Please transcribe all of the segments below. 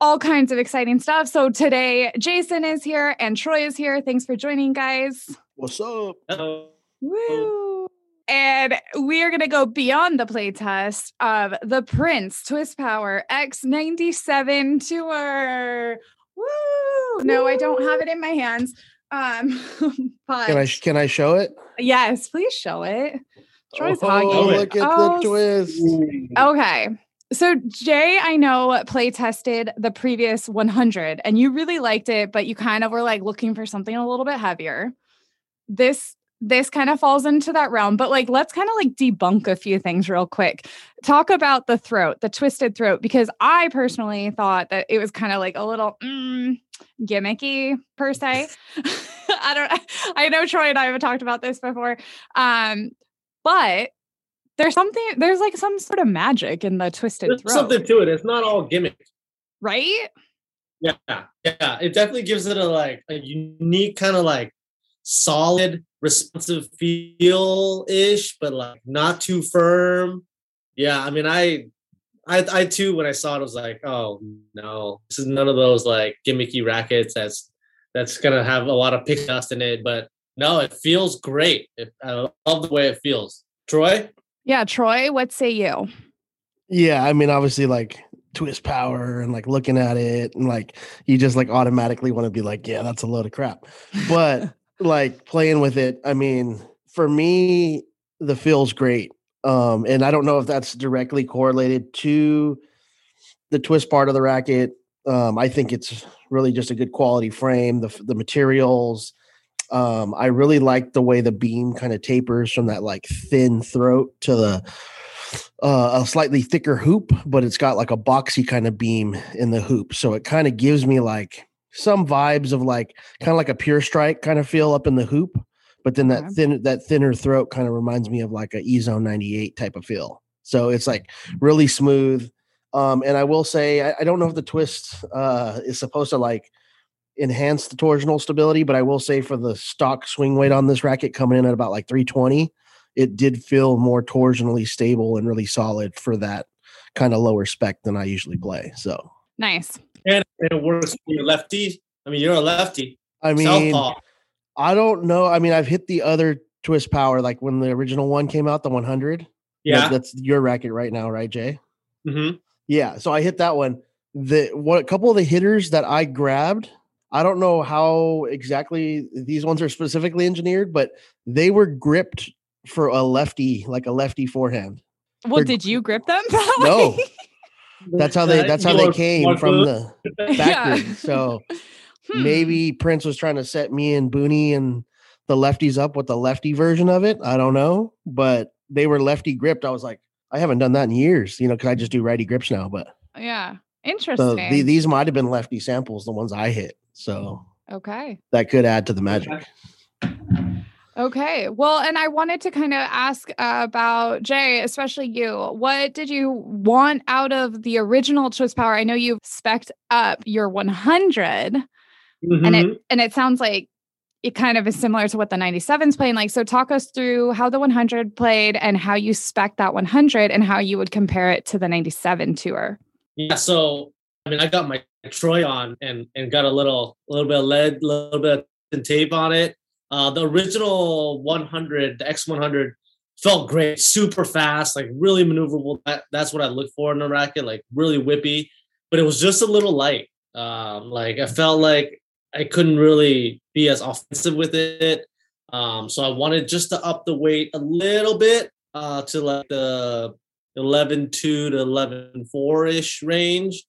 all kinds of exciting stuff. So today Jason is here and Troy is here. Thanks for joining, guys. What's up? Hello. Woo! And we are going to go beyond the playtest of the Prince Twist Power X97 Tour. Woo! No, I don't have it in my hands. Um, but Can I can I show it? yes, please show it. Troy's oh, hogging. look at Oh, the twist. Okay. So Jay, I know play tested the previous 100 and you really liked it, but you kind of were like looking for something a little bit heavier. This this kind of falls into that realm, but like let's kind of like debunk a few things real quick. Talk about the throat, the twisted throat, because I personally thought that it was kind of like a little mm, gimmicky per se. I don't I know Troy and I have talked about this before. Um, but there's something there's like some sort of magic in the twisted There's throat, something to it. It's not all gimmick. right? Yeah, yeah. It definitely gives it a like a unique kind of like solid, responsive feel ish, but like not too firm. Yeah, I mean, I, I, I too when I saw it was like, oh no, this is none of those like gimmicky rackets. That's that's gonna have a lot of pick dust in it. But no, it feels great. It, I love the way it feels. Troy, Yeah, Troy, what say you? Yeah, I mean, obviously, like twist power and like looking at it and like you just like automatically want to be like, yeah, that's a load of crap. But like playing with it, I mean, for me, the feel's great. Um, and I don't know if that's directly correlated to the twist part of the racket. Um, I think it's really just a good quality frame, the the materials. Um, I really like the way the beam kind of tapers from that like thin throat to the uh, a slightly thicker hoop, but it's got like a boxy kind of beam in the hoop. So it kind of gives me like some vibes of like kind of like a pure strike kind of feel up in the hoop. But then that thin that thinner throat kind of reminds me of like a E Zone 98 type of feel. So it's like really smooth. Um, and I will say I, I don't know if the twist uh, is supposed to like enhance the torsional stability, but I will say for the stock swing weight on this racket coming in at about like 320, it did feel more torsionally stable and really solid for that kind of lower spec than I usually play. So Nice. and it works for your lefty. I mean, you're a lefty. I mean, Southpaw. I don't know. I mean, I've hit the other twist power like when the original one came out, the 100. Yeah. That- that's your racket right now, right, Jay? hmm Yeah, so I hit that one. The what a couple of the hitters that I grabbed, I don't know how exactly these ones are specifically engineered, but they were gripped for a lefty, like a lefty forehand. Well, They're- did you grip them? No. That's how they that's how they came from the Yeah. factory. So Hmm. maybe Prince was trying to set me and Booney and the lefties up with the lefty version of it. I don't know, but they were lefty gripped. I was like, I haven't done that in years, you know, because I just do righty grips now. But Yeah. so Interesting. the, these might have been lefty samples, the ones I hit. So okay. that could add to the magic. Okay. Well, and I wanted to kind of ask uh, about Jay, especially you. What did you want out of the original Twist Power? I know you've specced up your 100, and Mhm. it and it sounds like it kind of is similar to what the 97's playing like. So talk us through how the 100 played and how you spec that 100 and how you would compare it to the 97 tour. Yeah, so I mean, I got my Troy on and and got a little little bit of lead, a little bit of tape on it. Uh, the original 100, the X100, felt great, super fast, like really maneuverable. That, that's what I look for in a racket, like really whippy. But it was just a little light. Um, like I felt like I couldn't really be as offensive with it. Um, so I wanted just to up the weight a little bit uh, to like the 11 2 to 11 4 ish range.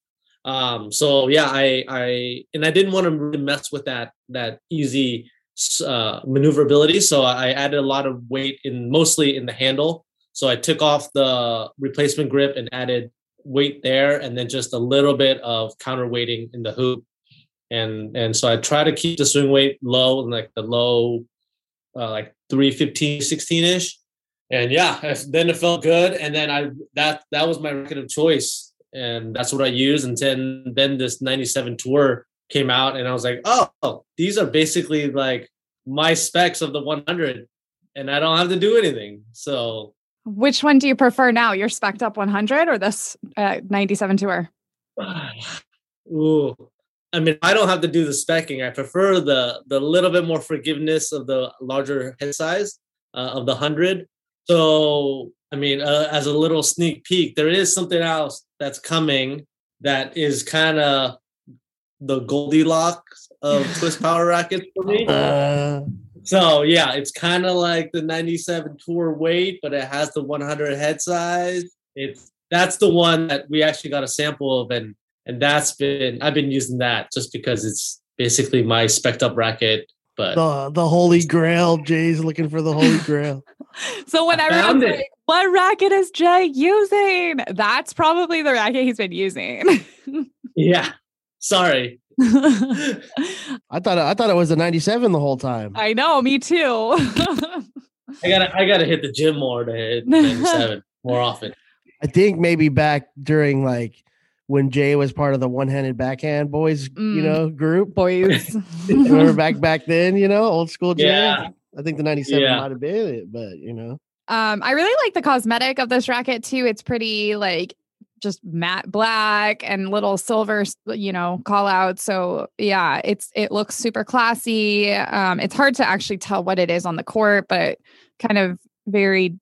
Um, so yeah, I I and I didn't want to really mess with that that easy uh, maneuverability. So I added a lot of weight in mostly in the handle. So I took off the replacement grip and added weight there, and then just a little bit of counterweighting in the hoop. and and so I try to keep the swing weight low, like the low, uh, like 315, 16 ish. And yeah, then it felt good. And then I that that was my racket of choice, and that's what I used. And then then this 97 tour came out, and I was like, oh, these are basically like my specs of the 100, and I don't have to do anything. So which one do you prefer now? Your spec up 100 or this uh, 97 tour? Ooh, I mean, I don't have to do the specking. I prefer the the little bit more forgiveness of the larger head size uh, of the hundred. So, I mean, uh, as a little sneak peek, there is something else that's coming that is kind of the Goldilocks of twist power rackets for me. Uh, so yeah, it's kind of like the 97 tour weight, but it has the 100 head size. It's that's the one that we actually got a sample of, and and that's been I've been using that just because it's basically my spec up racket. But the the holy grail, Jay's looking for the holy grail. so when everyone's like, "What racket is Jay using?" That's probably the racket he's been using. yeah, sorry. I thought I thought it was the 97 the whole time. I know, me too. I gotta I gotta hit the gym more to hit 97 more often. I think maybe back during like when Jay was part of the one-handed backhand boys, mm. you know, group. Boys. Remember back back then, you know, old school Jay. Yeah. I think the 97 yeah. might have been it, but you know. Um, I really like the cosmetic of this racket too. It's pretty like just matte black and little silver, you know, call out. So yeah, it's it looks super classy. Um, it's hard to actually tell what it is on the court, but kind of very,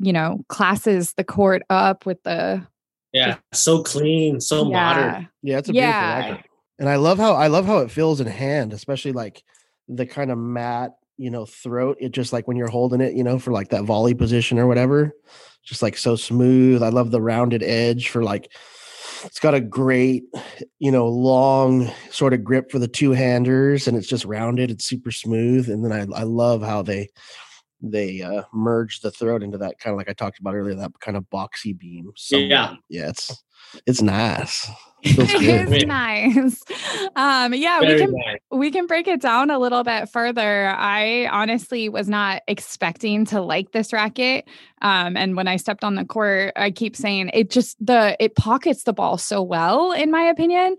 you know, classes the court up with the yeah, so clean, so yeah. modern. Yeah, it's a beautiful yeah. And I love how I love how it feels in hand, especially like the kind of matte, you know, throat. It just like when you're holding it, you know, for like that volley position or whatever. Just like so smooth. I love the rounded edge for like it's got a great, you know, long sort of grip for the two handers and it's just rounded. It's super smooth. And then I, I love how they they uh, merge the throat into that kind of like I talked about earlier, that kind of boxy beam. So yeah, yeah, it's it's nice. It is nice. Um, yeah, Very we can nice. we can break it down a little bit further. I honestly was not expecting to like this racket. Um, and when I stepped on the court, I keep saying it just the it pockets the ball so well, in my opinion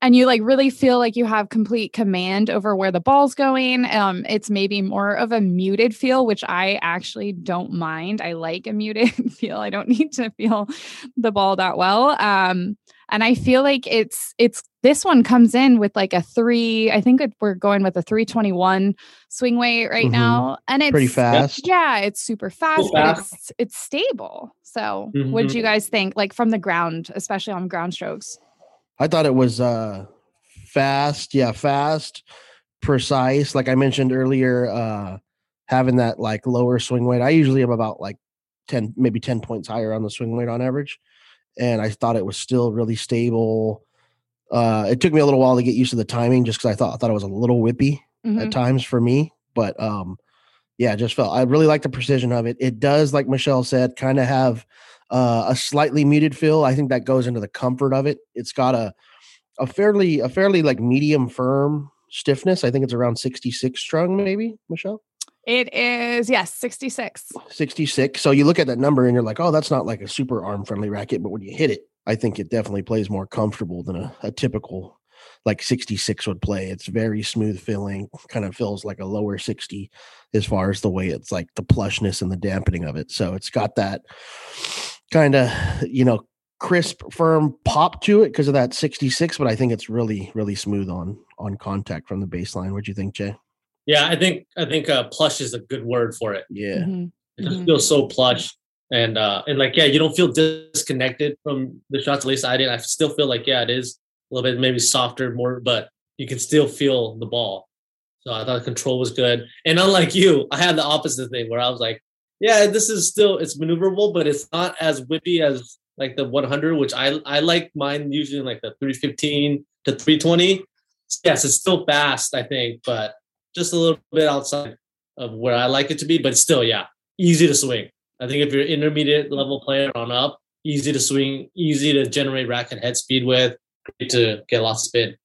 and you like really feel like you have complete command over where the ball's going um it's maybe more of a muted feel which i actually don't mind i like a muted feel i don't need to feel the ball that well um and i feel like it's it's this one comes in with like a three i think we're going with a 321 swing weight right mm-hmm. now and it's pretty fast yeah it's super fast, fast. but it's it's stable so mm-hmm. what did you guys think like from the ground especially on ground strokes I thought it was uh fast, yeah, fast, precise. Like I mentioned earlier, uh having that like lower swing weight. I usually am about like 10, maybe 10 points higher on the swing weight on average. And I thought it was still really stable. Uh it took me a little while to get used to the timing just because I thought I thought it was a little whippy mm-hmm. at times for me. But um yeah, just felt I really like the precision of it. It does, like Michelle said, kind of have uh, a slightly muted feel. I think that goes into the comfort of it. It's got a a fairly a fairly like medium firm stiffness. I think it's around 66 strung, maybe, Michelle. It is, yes, 66. 66. So you look at that number and you're like, oh, that's not like a super arm friendly racket. But when you hit it, I think it definitely plays more comfortable than a, a typical like 66 would play. It's very smooth feeling, kind of feels like a lower 60 as far as the way it's like the plushness and the dampening of it. So it's got that kind of, you know, crisp, firm pop to it because of that 66, but I think it's really, really smooth on on contact from the baseline. What do you think, Jay? Yeah, I think I think uh, plush is a good word for it. Yeah, mm-hmm. it just mm-hmm. feels so plush, and uh, and like yeah, you don't feel disconnected from the shots. At least I didn't. I still feel like yeah, it is a little bit maybe softer, more, but you can still feel the ball. So I thought the control was good. And unlike you, I had the opposite thing where I was like, yeah, this is still it's maneuverable, but it's not as whippy as like the 100, which I I like mine usually like the 315 to 320. Yes, it's still fast, I think, but just a little bit outside of where I like it to be. But still, yeah, easy to swing. I think if you're intermediate level player on up, easy to swing, easy to generate racket head speed with, great to get lots of spin.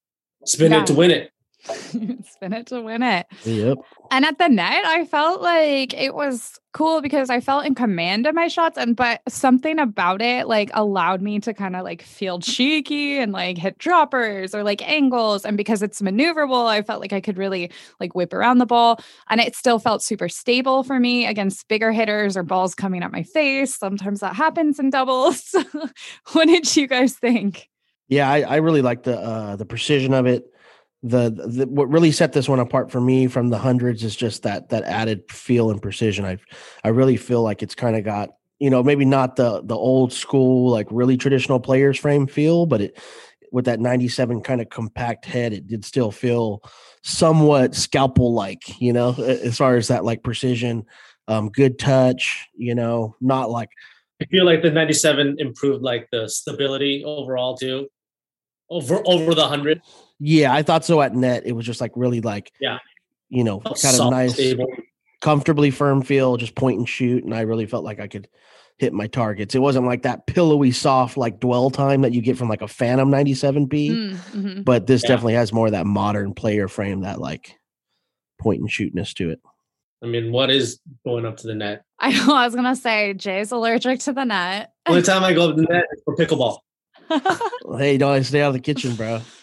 spin Yeah. it to win it. Spin it to win it. Yep. And at the net, I felt like it was cool because I felt in command of my shots and but something about it like allowed me to kind of like feel cheeky and like hit droppers or like angles and because it's maneuverable, I felt like I could really like whip around the ball and it still felt super stable for me against bigger hitters or balls coming at my face. Sometimes that happens in doubles. what did you guys think? Yeah, I, I really like the uh the precision of it. The, the what really set this one apart for me from the hundreds is just that that added feel and precision. I I really feel like it's kind of got you know maybe not the the old school like really traditional players frame feel, but it with that 97 kind of compact head, it did still feel somewhat scalpel like, you know, as far as that like precision, um, good touch, you know, not like I feel like the 97 improved like the stability overall too. Over over the 100. Yeah, I thought so at net. It was just like really like, Yeah. you know, kind of nice, stable. comfortably firm feel, just point and shoot. And I really felt like I could hit my targets. It wasn't like that pillowy, soft, like dwell time that you get from like a Phantom 97P, Mm, mhm. but this Yeah. definitely has more of that modern player frame, that like point and shootness to it. I mean, what is going up to the net? I know I was gonna say Jay's allergic to the net. Only time I go up to the net is for pickleball. Hey, don't stay out of the kitchen, bro.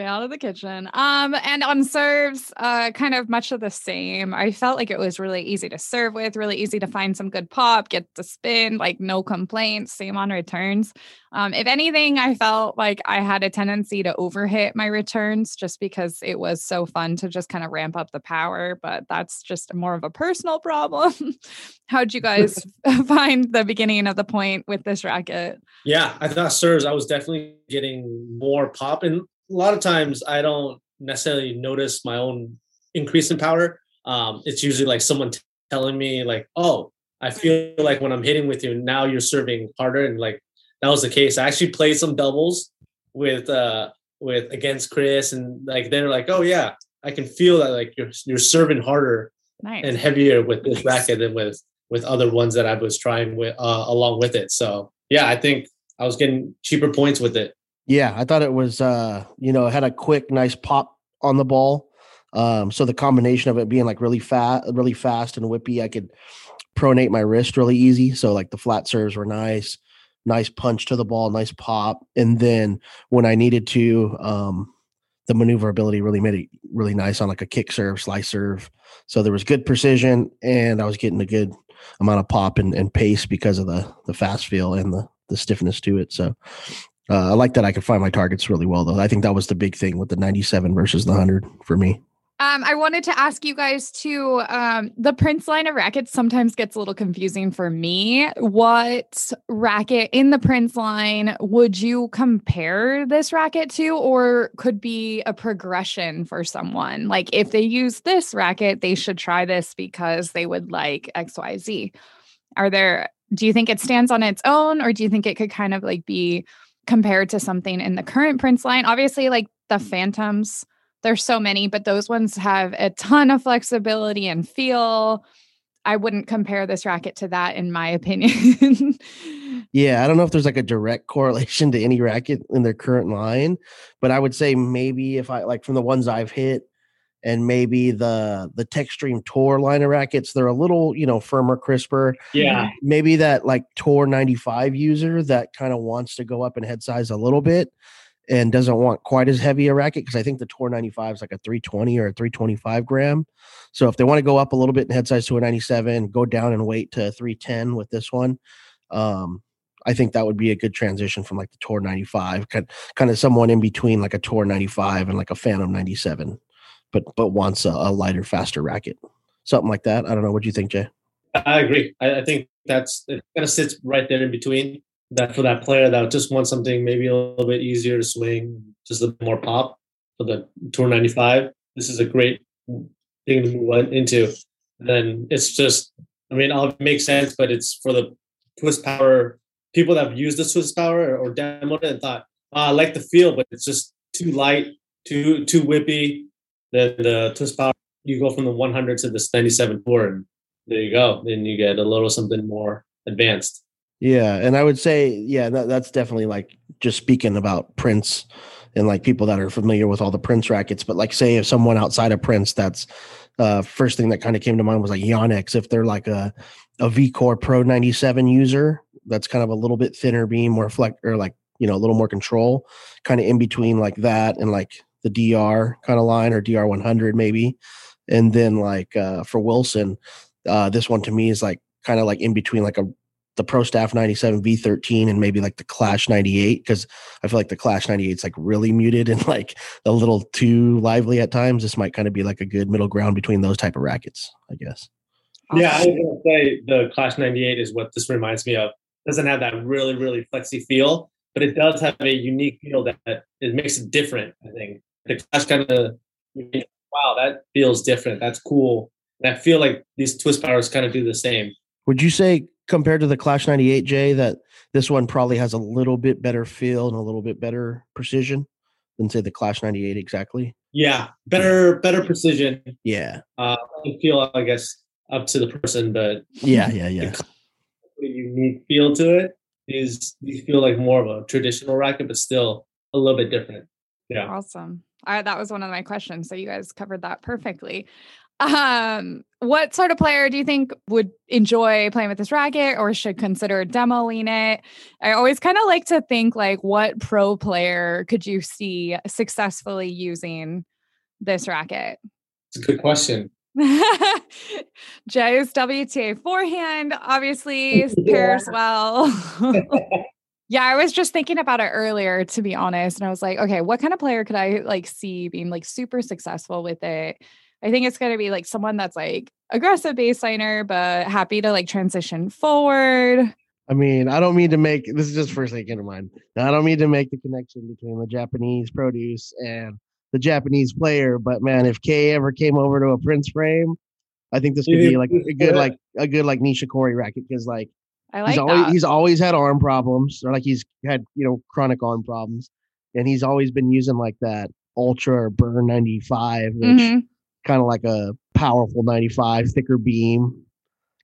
Stay out of the kitchen. Um, and on serves, uh, kind of much of the same. I felt like it was really easy to serve with, really easy to find some good pop, get the spin, like no complaints. Same on returns. Um, if anything, I felt like I had a tendency to overhit my returns just because it was so fun to just kind of ramp up the power. But that's just more of a personal problem. How'd you guys find the beginning of the point with this racket? Yeah, I thought serves, I was definitely getting more pop. And a lot of times I don't necessarily notice my own increase in power. Um, it's usually like someone t- telling me, like, oh, I feel like when I'm hitting with you, now you're serving harder. And like that was the case. I actually played some doubles with uh with against Chris and like they're like, oh yeah, I can feel that like you're you're serving harder Nice. and heavier with this racket than with with other ones that I was trying with uh, along with it. So yeah, I think I was getting cheaper points with it. Yeah, I thought it was uh, you know, it had a quick, nice pop on the ball. Um, so the combination of it being like really fast, really fast and whippy, I could pronate my wrist really easy. So like the flat serves were nice, nice punch to the ball, nice pop. And then when I needed to, um, the maneuverability really made it really nice on like a kick serve, slice serve. So there was good precision and I was getting a good amount of pop and, and pace because of the the fast feel and the the stiffness to it. So uh, I like that I could find my targets really well, though. I think that was the big thing with the 97 versus the 100 for me. Um, I wanted to ask you guys too. Um, the Prince line of rackets sometimes gets a little confusing for me. What racket in the Prince line would you compare this racket to, or could be a progression for someone? Like if they use this racket, they should try this because they would like X, Y, Z. Are there? Do you think it stands on its own, or do you think it could kind of like be compared to something in the current Prince line? Obviously, like the mm. Phantoms there's so many, but those ones have a ton of flexibility and feel. I wouldn't compare this racket to that, in my opinion. Yeah, I don't know if there's like a direct correlation to any racket in their current line, but I would say maybe if I like from the ones I've hit and maybe the the Textreme Tour line of rackets, they're a little, you know, firmer, crisper. Yeah, Maybe that like Tour 95 user that kind of wants to go up in head size a little bit and doesn't want quite as heavy a racket because I think the Tour 95 is like a 320 or a 325 gram. So if they want to go up a little bit in head size to a 97, go down in weight to 310 with this one. Um, I think that would be a good transition from like the Tour 95, kind kind of someone in between like a Tour 95 and like a Phantom 97, but but wants a, a lighter, faster racket, something like that. I don't know. What you think, Jay? I agree. I, I think that's it kind of sits right there in between. That for that player that just wants something maybe a little bit easier to swing, just a more pop for the Tour 95. This is a great thing to move into. then it's just, I mean, it makes sense, but it's for the twist power people that have used the twist power or, or demoed it and thought, oh, I like the feel, but it's just too light, too too whippy. Then the twist power, you go from the 100 to the 97 tour, and there you go. Then you get a little something more advanced. Yeah, and I would say, yeah, that, that's definitely like just speaking about Prince and like people that are familiar with all the Prince rackets. But like, say if someone outside of Prince, that's uh, first thing that kind of came to mind was like Yonex. If they're like a a VCore Pro 97 user, that's kind of a little bit thinner beam, more flex or like you know a little more control, kind of in between like that and like the DR kind of line or DR 100 maybe. And then like uh, for Wilson, uh, this one to me is like kind of like in between like a the Pro Staff 97 V13 and maybe like the Clash 98 because I feel like the Clash 98 is like really muted and like a little too lively at times. This might kind of be like a good middle ground between those type of rackets, I guess. Yeah, I was gonna say the Clash 98 is what this reminds me of. Doesn't have that really, really flexy feel, but it does have a unique feel that it makes it different, I think. The Clash kind of wow, that feels different. That's cool. And I feel like these twist powers kind of do the same. Would you say compared to the Clash 98J that this one probably has a little bit better feel and a little bit better precision than say the Clash 98 exactly? Yeah, better better precision. Yeah. Uh, I feel I guess up to the person, but Yeah, yeah, yeah. the unique feel to it is you feel like more of a traditional racket, but still a little bit different. Yeah. Awesome. All right, that was one of my questions. So you guys covered that perfectly. Um, what sort of player do you think would enjoy playing with this racket or should consider demoing it? I always kind of like to think like what pro player could you see successfully using this racket? It's a good question. Jay's WTA forehand obviously pairs well. yeah, I was just thinking about it earlier, to be honest. And I was like, okay, what kind of player could I like see being like super successful with it? I think it's going to be like someone that's like aggressive baseliner, but happy to like transition forward. I mean, I don't mean to make this is just first thing came to mind. I don't mean to make the connection between the Japanese produce and the Japanese player, but man, if Kei ever came over to a Prince frame, I think this could be like a good like a good like Nisha Nishikori racket because like, I like he's always that. he's always had arm problems or like he's had you know chronic arm problems, and he's always been using like that Ultra or Burn ninety five, which Mhm. kind of like a powerful ninety five, thicker beam,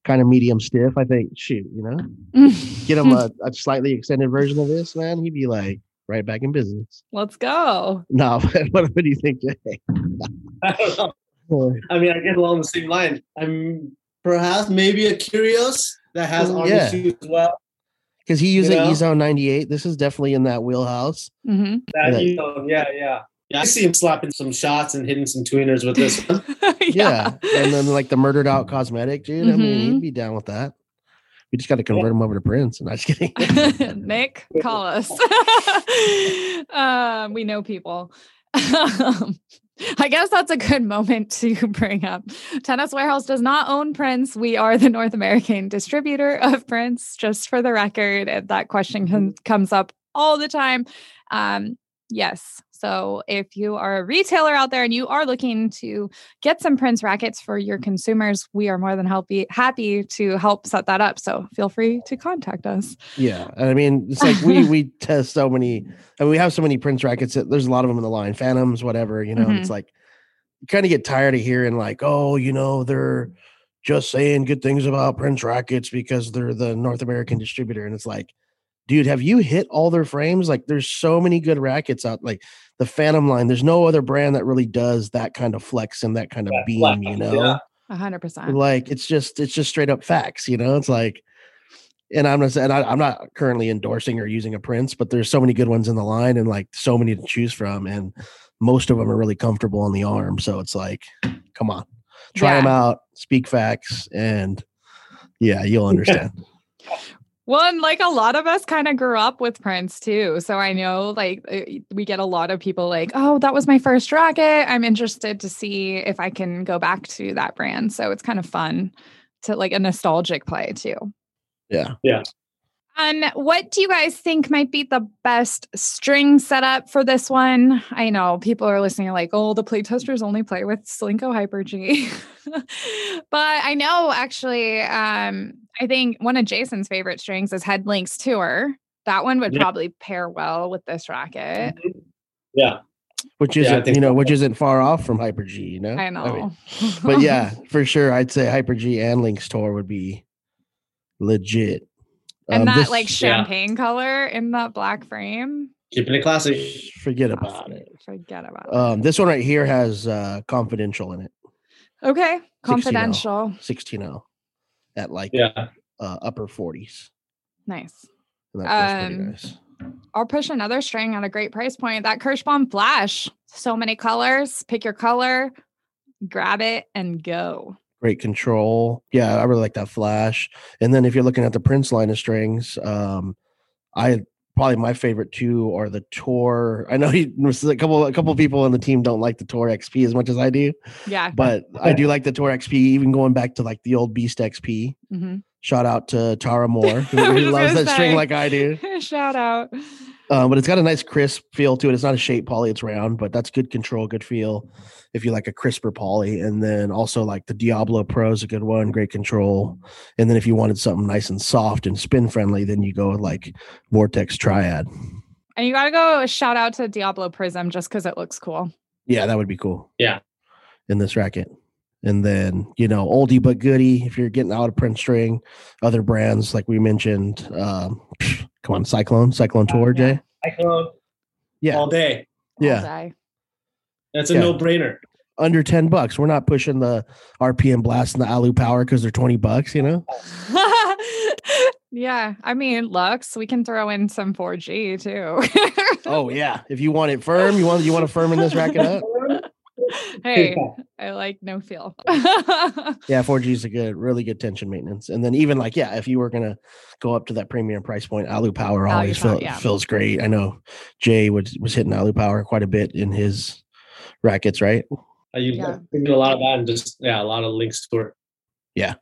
kind of medium stiff. I think shoot, you know, get him a, a slightly extended version of this, man, he'd be like right back in business. Let's go. No, what, what do you think, Jay? I don't know. I mean, I get along the same line. I'm perhaps maybe a Kyrgios that has Mm, arm yeah. issues as well. Because he used You an know? Ezone 98. This is definitely in that wheelhouse. hmm That, Yeah. you yeah, yeah. Yeah, I see him slapping some shots and hitting some tweeners with this one. Yeah. And then like the murdered out cosmetic, dude. I mean, he'd be down with that. We just got to convert him over to Prince. And I'm just kidding. Nick, call us. um, we know people. I guess that's a good moment to bring up. Tennis Warehouse does not own Prince. We are the North American distributor of Prince, just for the record. That question comes up all the time. Um, yes. So if you are a retailer out there and you are looking to get some Prince rackets for your consumers, we are more than happy happy to help set that up. So feel free to contact us. yeah. And I mean, it's like we we test so many, and we have so many Prince rackets. That there's a lot of them in the line, Phantoms, whatever, you know. and It's mm-hmm. like, you kind of get tired of hearing, like, oh, you know, they're just saying good things about Prince rackets because they're the North American distributor. And it's like, dude, have you hit all their frames? Like, there's so many good rackets out. Like the Phantom line, there's no other brand that really does that kind of flex and that kind of Yeah, beam. flex, You know, yeah. A hundred percent. like it's just it's just straight up facts. You know, it's like. And I'm not saying I, I'm not currently endorsing or using a Prince, but there's so many good ones in the line and like so many to choose from, and most of them are really comfortable on the arm. So it's like, come on, try them out, speak facts, and yeah, you'll understand. Well, and like a lot of us kind of grew up with Prince too. So I know like uh, we get a lot of people like, oh, that was my first racket. I'm interested to see if I can go back to that brand. So it's kind of fun to like a nostalgic play too. Yeah. Yeah. And what do you guys think might be the best string setup for this one? I know people are listening like, oh, the playtesters only play with Solinco Hyper G. but I know actually, um, I think one of Jason's favorite strings is Head Lynx Tour. That one would Yeah. probably pair well with this racket. Yeah. Which Yeah, I isn't, think you know, so. which isn't far off from Hyper G, you know? I know. mean, but yeah, for sure, I'd say Hyper G and Lynx Tour would be legit. And Um, that this- like Yeah. champagne color in that black frame. Keeping it classy. forget about it. Forget about it. Um, this one right here has uh, confidential in it, Okay. Confidential. 16 at like Yeah. uh, upper 40s. Nice. That feels pretty Um, nice. I'll push another string at a great price point. That Kirschbaum Flash. So many colors. Pick your color, grab it, and go. Great control. Yeah, I really like that flash. And then if you're looking at the Prince line of strings, um, I probably my favorite two are the Tour. I know he a couple a couple people on the team don't like the Tour XP as much as I do, Yeah. but I do like the Tour XP. Even going back to like the old Beast XP. Mhm. Shout out to Tara Moore, who, loves that string like I do. Shout out. Um, but it's got a nice crisp feel to it. It's not a shape poly, it's round, but that's good control, good feel if you like a crisper poly. And then also like the Diablo Pro is a good one, great control. And then if you wanted something nice and soft and spin friendly, then you go with like Vortex Triad. And you got to go shout out to Diablo Prism just because it looks cool. Yeah, that would be cool. Yeah. In this racket. And then, you know, oldie but goodie, if you're getting out of Prince string, other brands like we mentioned, um, come on, Cyclone, Cyclone Tour, yeah. Jay. Cyclone Yeah. all day. all Yeah. day. That's a Yeah. no-brainer. under 10 bucks. We're not pushing the RPM blast and the Alu power because they're 20 bucks, you know? yeah. I mean, Lux, we can throw in some 4G too. Oh yeah. If you want it firm, you want you want to firm in this racket up? hey, I like no feel. Yeah, 4G is a good, really good tension maintenance. And then even like, yeah, if you were gonna go up to that premium price point, Alu power Alu always power, feel, yeah. feels great. I know Jay was was hitting Alu power quite a bit in his rackets, right? I use Yeah. I do a lot of that and just yeah, a lot of links to it. Yeah.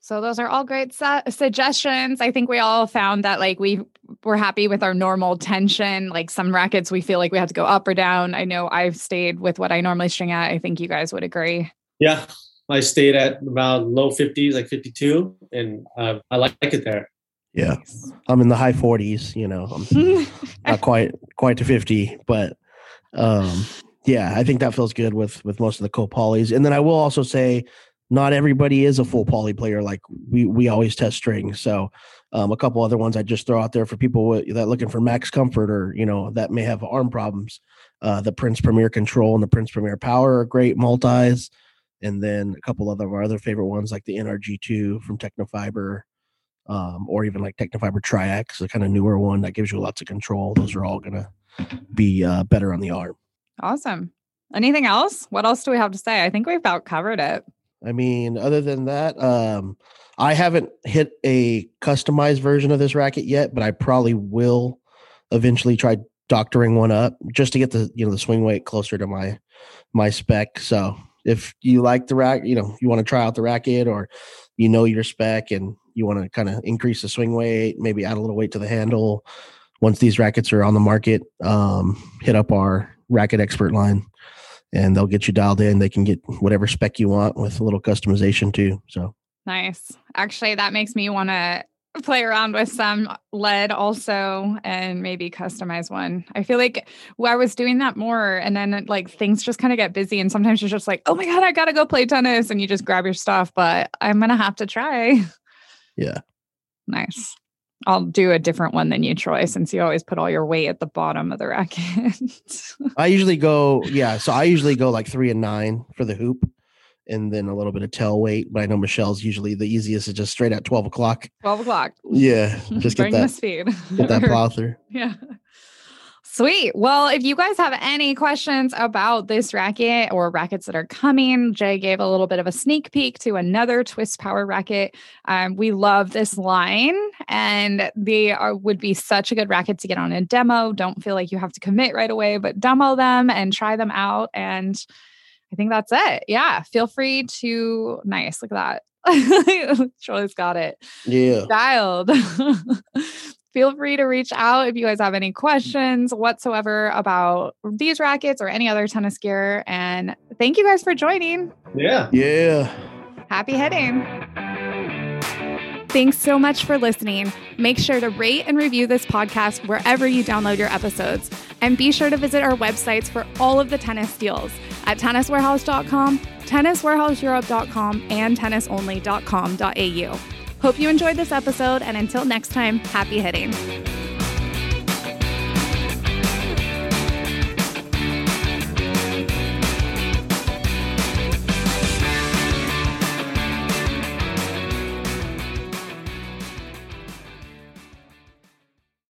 So those are all great su- suggestions. I think we all found that like we were happy with our normal tension. Like some rackets, we feel like we have to go up or down. I know I've stayed with what I normally string at. I think you guys would agree. Yeah. I stayed at about low 50s, like 52, and uh, I like it there. Yeah. I'm in the high 40s, you know. I'm not quite quite to 50 but um yeah i think that feels good with with most of the co-polys and then i will also say not everybody is a full poly player like we we always test strings so um, a couple other ones i just throw out there for people with, that looking for max comfort or you know that may have arm problems uh, the prince premier control and the prince premier power are great multis and then a couple of our other favorite ones like the nrg2 from Tecnifibre um, or even like Tecnifibre Triax, a kind of newer one that gives you lots of control. Those are all gonna be uh, better on the arm. awesome. Anything else? What else do we have to say? I think we've about covered it. I mean, other than that, um, I haven't hit a customized version of this racket yet, but I probably will eventually try doctoring one up just to get the you know the swing weight closer to my my spec. So if you like the rack, you know, you want to try out the racket or you know your spec and you want to kind of increase the swing weight, maybe add a little weight to the handle. Once these rackets are on the market, um, hit up our racket expert line and they'll get you dialed in. They can get whatever spec you want with a little customization too. So Nice. Actually, that makes me want to play around with some lead also and maybe customize one. I feel like well, I was doing that more and then like things just kind of get busy and sometimes you're just like, "Oh my god, I got to go play tennis." and you just grab your stuff, but I'm going to have to try. Yeah. Nice. I'll do a different one than you, Troy, since you always put all your weight at the bottom of the racket. I usually go, yeah. So I usually go like three and nine for the hoop and then a little bit of tail weight. But I know Michelle's usually the easiest is just straight at 12 o'clock. 12 o'clock. Yeah. Just get Bring the that, speed. get that plow through. Yeah. Sweet. Well, if you guys have any questions about this racket or rackets that are coming, Jay gave a little bit of a sneak peek to another Twist Power racket. Um, we love this line, and they are, would be such a good racket to get on a demo. Don't feel like you have to commit right away, but demo them and try them out. And I think that's it. Yeah. Feel free to, nice. Look at that. Troy's got it Yeah. dialed. Feel free to reach out if you guys have any mm-hmm. questions whatsoever about these rackets or any other tennis gear. And thank you guys for joining. Yeah. Yeah. Happy hitting. Thanks so much for listening. Make sure to rate and review this podcast wherever you download your episodes. And be sure to visit our websites for all of the tennis deals at tenniswarehouse.com, tenniswarehouseeurope.com, and tennisonly.com.au. Hope you enjoyed this episode, and until next time, happy hitting.